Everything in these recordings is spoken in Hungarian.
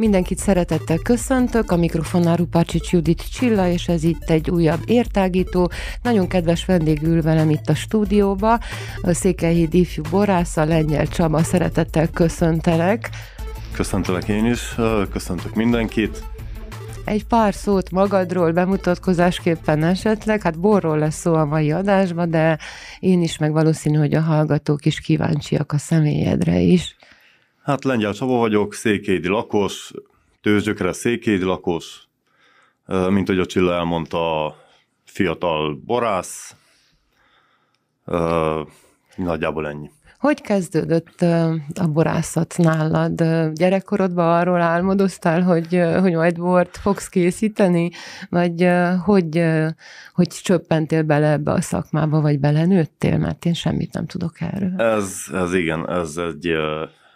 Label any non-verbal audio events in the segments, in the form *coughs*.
Mindenkit szeretettel köszöntök, a mikrofonnál Rupácsics Judit Csilla, és ez itt egy újabb értágító. Nagyon kedves vendég ül velem itt a stúdióba, a Székelyhíd ifjú borásza, Lengyel Csaba, szeretettel köszöntelek. Köszöntelek én is, köszöntök mindenkit. Egy pár szót magadról bemutatkozásképpen esetleg, hát borról lesz szó a mai adásban, de én is, meg valószínű, hogy a hallgatók is kíváncsiak a személyedre is. Hát Lengyel Csaba vagyok, székédi lakos, tőzsökre székédi lakos, mint hogy a Csilla elmondta, fiatal borász, nagyjából ennyi. Hogy kezdődött a borászat nálad? Gyerekkorodban arról álmodoztál, hogy, hogy majd bort fogsz készíteni, vagy hogy, hogy csöppentél bele ebbe a szakmába, vagy belenőttél, mert én semmit nem tudok erről. Ez, ez igen, ez egy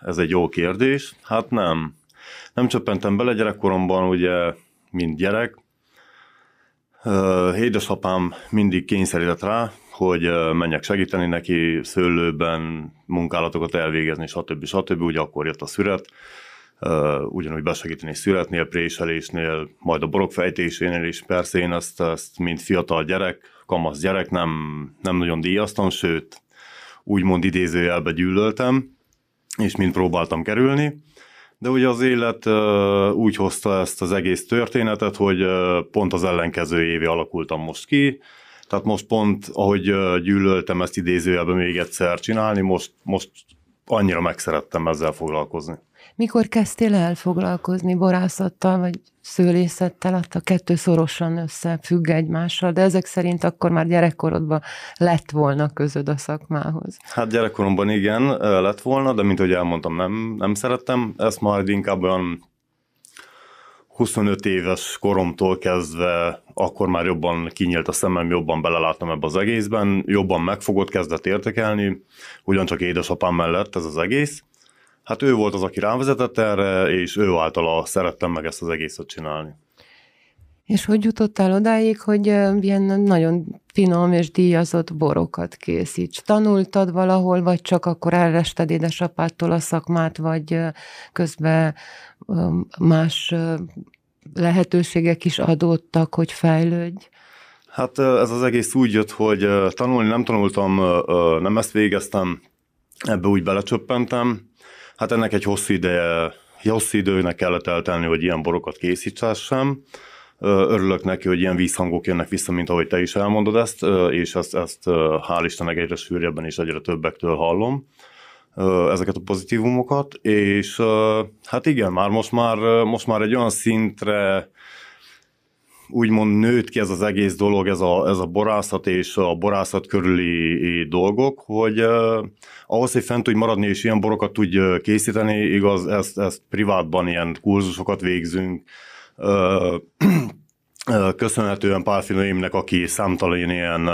ez egy jó kérdés. Hát nem. Nem csöppentem bele gyerekkoromban, ugye, mint gyerek. Édesapám mindig kényszerített rá, hogy menjek segíteni neki szőlőben, munkálatokat elvégezni, stb. stb. Ugye akkor jött a szüret, ugyanúgy besegíteni születnél, préselésnél, majd a borok fejtésénél is. Persze én ezt, ezt mint fiatal gyerek, kamasz gyerek nem, nem nagyon díjaztam, sőt, úgymond idézőjelbe gyűlöltem és mind próbáltam kerülni. De ugye az élet úgy hozta ezt az egész történetet, hogy pont az ellenkező évé alakultam most ki, tehát most pont, ahogy gyűlöltem ezt idézőjelben még egyszer csinálni, most, most annyira megszerettem ezzel foglalkozni. Mikor kezdtél el foglalkozni borászattal, vagy szőlészettel, hát a kettő szorosan összefügg egymással, de ezek szerint akkor már gyerekkorodban lett volna közöd a szakmához. Hát gyerekkoromban igen, lett volna, de mint ahogy elmondtam, nem, nem szerettem. Ezt majd inkább olyan 25 éves koromtól kezdve akkor már jobban kinyílt a szemem, jobban beleláttam ebbe az egészben, jobban megfogott, kezdett értekelni, ugyancsak édesapám mellett ez az egész. Hát ő volt az, aki rávezetett erre, és ő általa szerettem meg ezt az egészet csinálni. És hogy jutottál odáig, hogy ilyen nagyon finom és díjazott borokat készíts? Tanultad valahol, vagy csak akkor elrested édesapától a szakmát, vagy közben más lehetőségek is adódtak, hogy fejlődj? Hát ez az egész úgy jött, hogy tanulni nem tanultam, nem ezt végeztem, ebbe úgy belecsöppentem, Hát ennek egy hosszú ideje, hosszú időnek kellett eltelni, hogy ilyen borokat készítsessem. Örülök neki, hogy ilyen vízhangok jönnek vissza, mint ahogy te is elmondod ezt, és ezt, ezt hál' Istennek egyre sűrűbben és egyre többektől hallom ezeket a pozitívumokat, és hát igen, már most már, most már egy olyan szintre úgymond nőtt ki ez az egész dolog, ez a, ez a borászat és a borászat körüli dolgok, hogy uh, ahhoz, hogy fent tudj maradni és ilyen borokat tudj készíteni, igaz, ezt, ezt privátban ilyen kurzusokat végzünk, uh, köszönhetően Pál Filóimnek, aki számtalan ilyen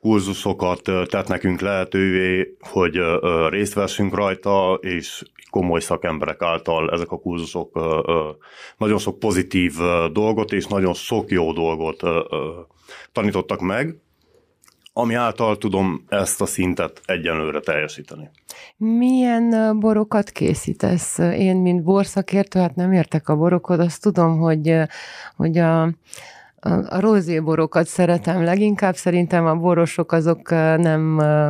kurzusokat tett nekünk lehetővé, hogy részt vessünk rajta, és komoly szakemberek által ezek a kurzusok nagyon sok pozitív dolgot és nagyon sok jó dolgot tanítottak meg, ami által tudom ezt a szintet egyenlőre teljesíteni. Milyen borokat készítesz? Én, mint borszakértő, hát nem értek a borokhoz, azt tudom, hogy, hogy a a rózéborokat szeretem leginkább, szerintem a borosok azok nem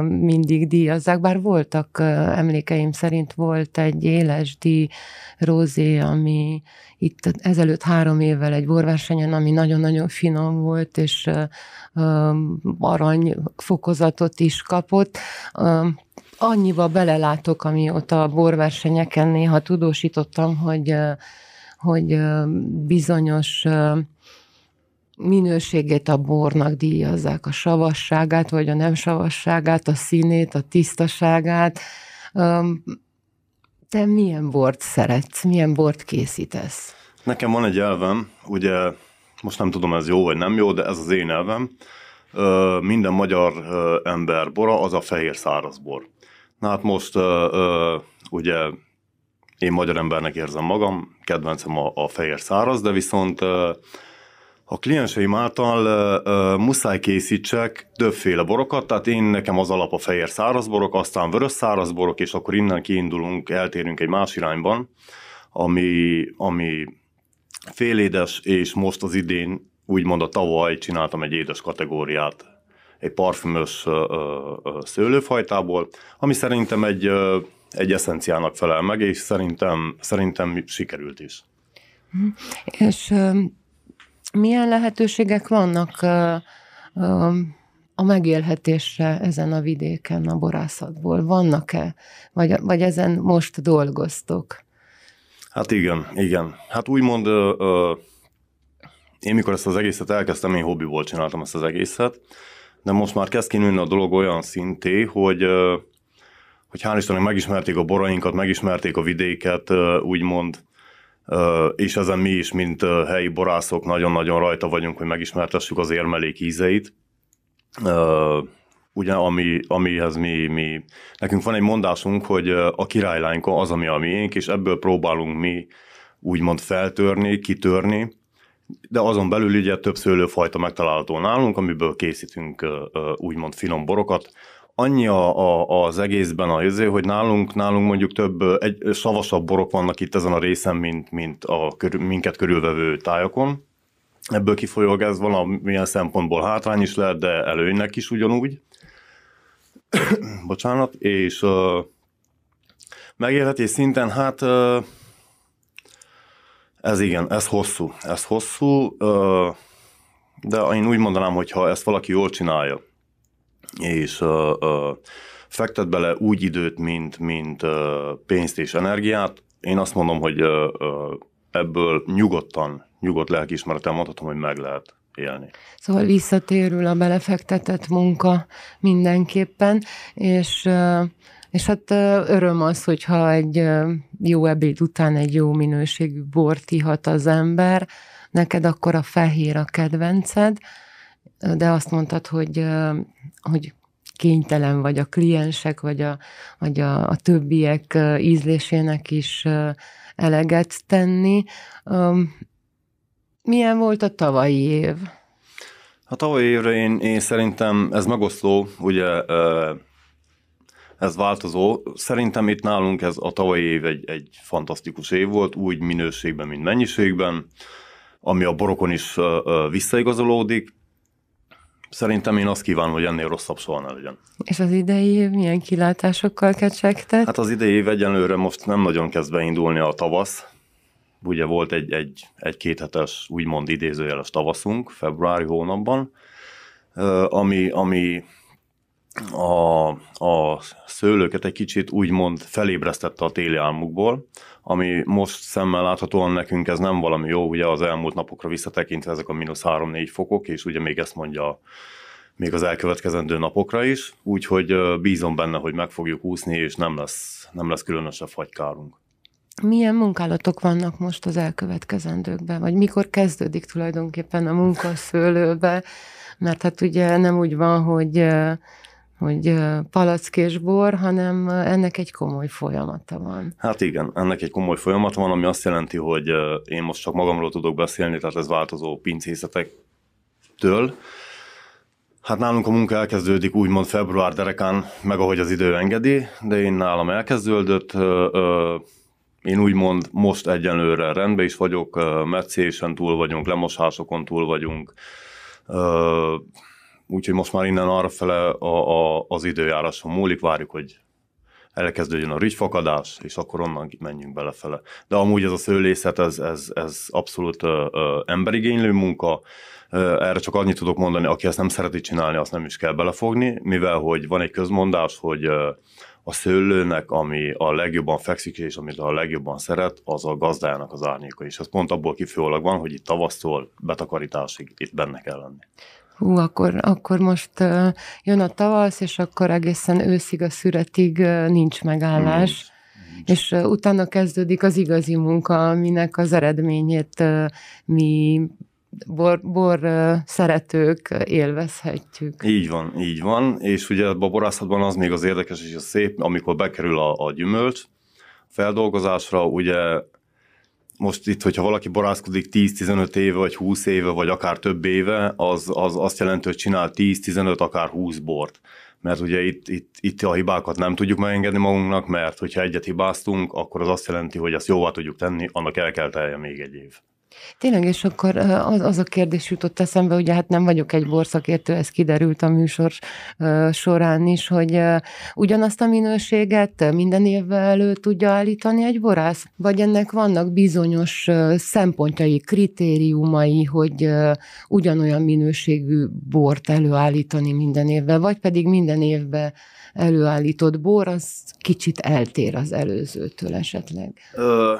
mindig díjazzák, bár voltak, emlékeim szerint volt egy élesdi rózé, ami itt ezelőtt három évvel egy borversenyen, ami nagyon-nagyon finom volt, és arany fokozatot is kapott. Annyiba belelátok, amióta a borversenyeken néha tudósítottam, hogy, hogy bizonyos minőségét a bornak díjazzák, a savasságát, vagy a nem savasságát, a színét, a tisztaságát. Te milyen bort szeretsz, milyen bort készítesz? Nekem van egy elvem, ugye most nem tudom, ez jó vagy nem jó, de ez az én elvem. Minden magyar ember bora az a fehér száraz bor. Na hát most ugye én magyar embernek érzem magam, kedvencem a, a fehér száraz, de viszont a klienseim által uh, muszáj készítsek többféle borokat, tehát én nekem az alap a fehér szárazborok, aztán vörös szárazborok, és akkor innen kiindulunk, eltérünk egy más irányban, ami, ami félédes, és most az idén, úgymond a tavaly csináltam egy édes kategóriát, egy parfümös uh, uh, szőlőfajtából, ami szerintem egy, uh, egy eszenciának felel meg, és szerintem, szerintem sikerült is. És milyen lehetőségek vannak a megélhetésre ezen a vidéken, a borászatból? Vannak-e? Vagy, vagy ezen most dolgoztok? Hát igen, igen. Hát úgymond én mikor ezt az egészet elkezdtem, én hobbiból csináltam ezt az egészet, de most már kezd kinőni a dolog olyan szinté, hogy hogy hál' Istennek megismerték a borainkat, megismerték a vidéket, úgymond, és ezen mi is, mint helyi borászok nagyon-nagyon rajta vagyunk, hogy megismertessük az érmelék ízeit. Ugye, ami, amihez mi, mi, nekünk van egy mondásunk, hogy a királylányka az, ami a miénk, és ebből próbálunk mi úgymond feltörni, kitörni, de azon belül ugye több szőlőfajta megtalálható nálunk, amiből készítünk úgymond finom borokat, annyi a, a, az egészben a izé, hogy nálunk, nálunk mondjuk több, egy, savasabb borok vannak itt ezen a részen, mint, mint a körül, minket körülvevő tájakon. Ebből kifolyólag ez valamilyen szempontból hátrány is lehet, de előnynek is ugyanúgy. *coughs* Bocsánat, és uh, megélhetés szinten, hát uh, ez igen, ez hosszú, ez hosszú, uh, de én úgy mondanám, hogy ha ezt valaki jól csinálja, és uh, uh, fektet bele úgy időt, mint, mint uh, pénzt és energiát, én azt mondom, hogy uh, uh, ebből nyugodtan, nyugodt lelkiismeretem mondhatom, hogy meg lehet élni. Szóval visszatérül a belefektetett munka mindenképpen, és és hát öröm az, hogyha egy jó ebéd után egy jó minőségű bort ihat az ember, neked akkor a fehér a kedvenced, de azt mondtad, hogy, hogy kénytelen vagy a kliensek, vagy a, vagy a, a többiek ízlésének is eleget tenni. Milyen volt a tavalyi év? A tavalyi évre én, én szerintem ez megoszló, ugye ez változó. Szerintem itt nálunk ez a tavalyi év egy, egy fantasztikus év volt, úgy minőségben, mint mennyiségben, ami a borokon is visszaigazolódik. Szerintem én azt kívánom, hogy ennél rosszabb soha ne legyen. És az idei év milyen kilátásokkal kecsegtet? Hát az idei év egyenlőre most nem nagyon kezd beindulni a tavasz. Ugye volt egy, egy, egy kéthetes, úgymond idézőjeles tavaszunk februári hónapban, ami, ami a, a szőlőket egy kicsit úgymond felébresztette a téli álmukból, ami most szemmel láthatóan nekünk ez nem valami jó, ugye az elmúlt napokra visszatekintve ezek a mínusz 3-4 fokok, és ugye még ezt mondja még az elkövetkezendő napokra is, úgyhogy bízom benne, hogy meg fogjuk úszni, és nem lesz, nem lesz különösebb fagykárunk. Milyen munkálatok vannak most az elkövetkezendőkben, vagy mikor kezdődik tulajdonképpen a munka szőlőbe? Mert hát ugye nem úgy van, hogy hogy palack és bor, hanem ennek egy komoly folyamata van. Hát igen, ennek egy komoly folyamata van, ami azt jelenti, hogy én most csak magamról tudok beszélni, tehát ez változó pincészetektől. Hát nálunk a munka elkezdődik úgymond február derekán, meg ahogy az idő engedi, de én nálam elkezdődött. Én úgymond most egyenlőre rendben is vagyok, meccésen túl vagyunk, lemosásokon túl vagyunk, úgyhogy most már innen arra fele a, a, az időjáráson múlik, várjuk, hogy elkezdődjön a rügyfakadás, és akkor onnan menjünk belefele. De amúgy ez a szőlészet, ez, ez, ez abszolút ö, ö, emberigénylő munka, erre csak annyit tudok mondani, aki ezt nem szereti csinálni, azt nem is kell belefogni, mivel hogy van egy közmondás, hogy a szőlőnek, ami a legjobban fekszik, és amit a legjobban szeret, az a gazdájának az árnyéka. És ez pont abból kifőleg van, hogy itt tavasztól betakarításig itt benne kell lenni hú, akkor, akkor most jön a tavasz, és akkor egészen őszig a szüretig nincs megállás. Nincs. És utána kezdődik az igazi munka, aminek az eredményét mi bor, bor szeretők élvezhetjük. Így van, így van, és ugye a borászatban az még az érdekes és a szép, amikor bekerül a, a gyümölcs, feldolgozásra, ugye most itt, hogyha valaki borászkodik 10-15 éve, vagy 20 éve, vagy akár több éve, az, az azt jelenti, hogy csinál 10-15, akár 20 bort. Mert ugye itt, itt, itt a hibákat nem tudjuk megengedni magunknak, mert hogyha egyet hibáztunk, akkor az azt jelenti, hogy ezt jóvá tudjuk tenni, annak el kell telje még egy év. Tényleg, és akkor az, az a kérdés jutott eszembe, ugye hát nem vagyok egy borszakértő, ez kiderült a műsor során is, hogy ugyanazt a minőséget minden évvel elő tudja állítani egy borász? Vagy ennek vannak bizonyos szempontjai, kritériumai, hogy ugyanolyan minőségű bort előállítani minden évvel, vagy pedig minden évben előállított bor, az kicsit eltér az előzőtől esetleg? Ö,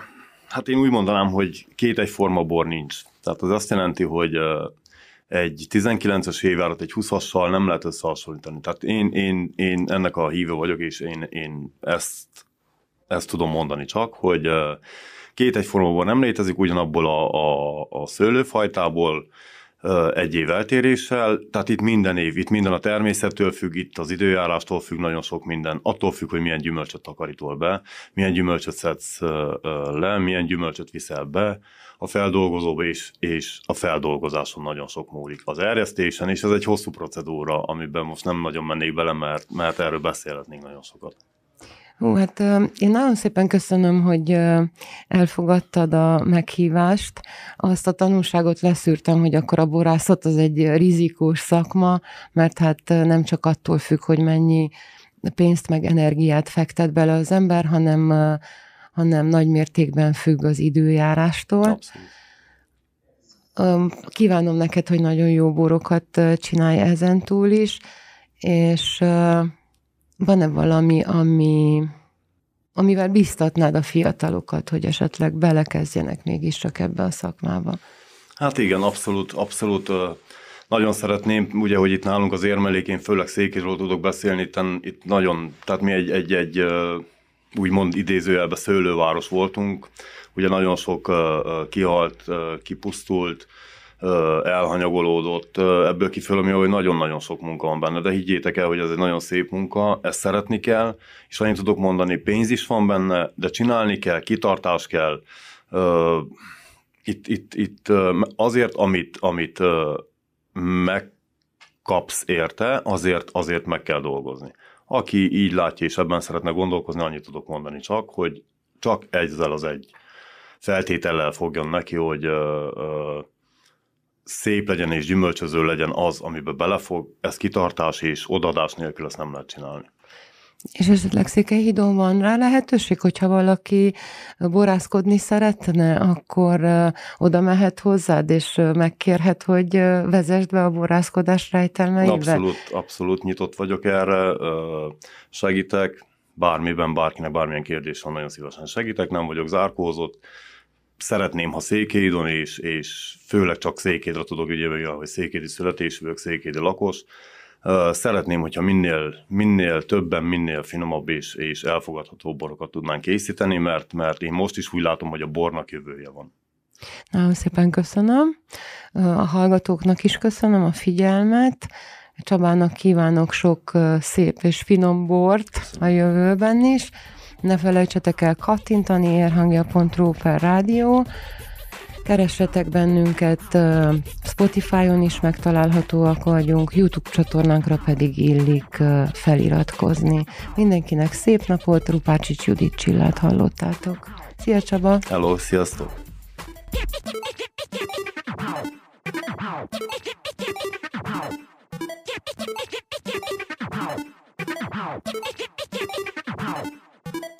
Hát én úgy mondanám, hogy két egyforma bor nincs. Tehát az azt jelenti, hogy egy 19-es évjárat egy 20-assal nem lehet összehasonlítani. Tehát én, én, én ennek a hívő vagyok, és én, én ezt, ezt tudom mondani csak, hogy két egyforma bor nem létezik, ugyanabból a, a, a szőlőfajtából, egy év eltéréssel, tehát itt minden év, itt minden a természettől függ, itt az időjárástól függ nagyon sok minden, attól függ, hogy milyen gyümölcsöt takarítol be, milyen gyümölcsöt szedsz le, milyen gyümölcsöt viszel be a feldolgozóba, és, és a feldolgozáson nagyon sok múlik. Az erjesztésen, és ez egy hosszú procedúra, amiben most nem nagyon mennék bele, mert, mert erről beszélhetnénk nagyon sokat. Hú, hát én nagyon szépen köszönöm, hogy elfogadtad a meghívást. Azt a tanulságot leszűrtem, hogy akkor a borászat az egy rizikós szakma, mert hát nem csak attól függ, hogy mennyi pénzt meg energiát fektet bele az ember, hanem, hanem nagy mértékben függ az időjárástól. Abszolút. Kívánom neked, hogy nagyon jó borokat csinálj ezen túl is, és van-e valami, ami, amivel biztatnád a fiatalokat, hogy esetleg belekezdjenek mégiscsak ebbe a szakmába? Hát igen, abszolút, abszolút. Nagyon szeretném, ugye, hogy itt nálunk az érmelékén főleg Székelyről tudok beszélni, itt, itt nagyon, tehát mi egy, egy, egy úgymond idézőjelbe szőlőváros voltunk, ugye nagyon sok kihalt, kipusztult, elhanyagolódott, ebből kifelé, hogy nagyon-nagyon sok munka van benne, de higgyétek el, hogy ez egy nagyon szép munka, ezt szeretni kell, és annyit tudok mondani, pénz is van benne, de csinálni kell, kitartás kell, itt, itt, itt azért, amit, amit megkapsz érte, azért, azért meg kell dolgozni. Aki így látja és ebben szeretne gondolkozni, annyit tudok mondani csak, hogy csak ezzel az egy feltétellel fogjon neki, hogy szép legyen és gyümölcsöző legyen az, amiben belefog, ez kitartás és odadás nélkül ezt nem lehet csinálni. És esetleg Székelyhídon van rá lehetőség, hogyha valaki borászkodni szeretne, akkor oda mehet hozzád, és megkérhet, hogy vezesd be a borászkodás rejtelmeibe? Abszolút, abszolút nyitott vagyok erre, segítek, bármiben, bárkinek bármilyen kérdés van, nagyon szívesen segítek, nem vagyok zárkózott, szeretném, ha Székelyidon, és, és főleg csak Székédre tudok ügyelni, hogy Székédi születésű vagyok, Székédi lakos. Szeretném, hogyha minél, minél többen, minél finomabb és, és elfogadható borokat tudnánk készíteni, mert, mert én most is úgy látom, hogy a bornak jövője van. Nagyon szépen köszönöm. A hallgatóknak is köszönöm a figyelmet. Csabának kívánok sok szép és finom bort a jövőben is. Ne felejtsetek el kattintani érhangja.ru per rádió, Keressetek bennünket, Spotify-on is megtalálhatóak vagyunk, YouTube csatornánkra pedig illik feliratkozni. Mindenkinek szép napot, Rupácsics Judit Csillát hallottátok. Szia Csaba! Hello, sziasztok! Ow.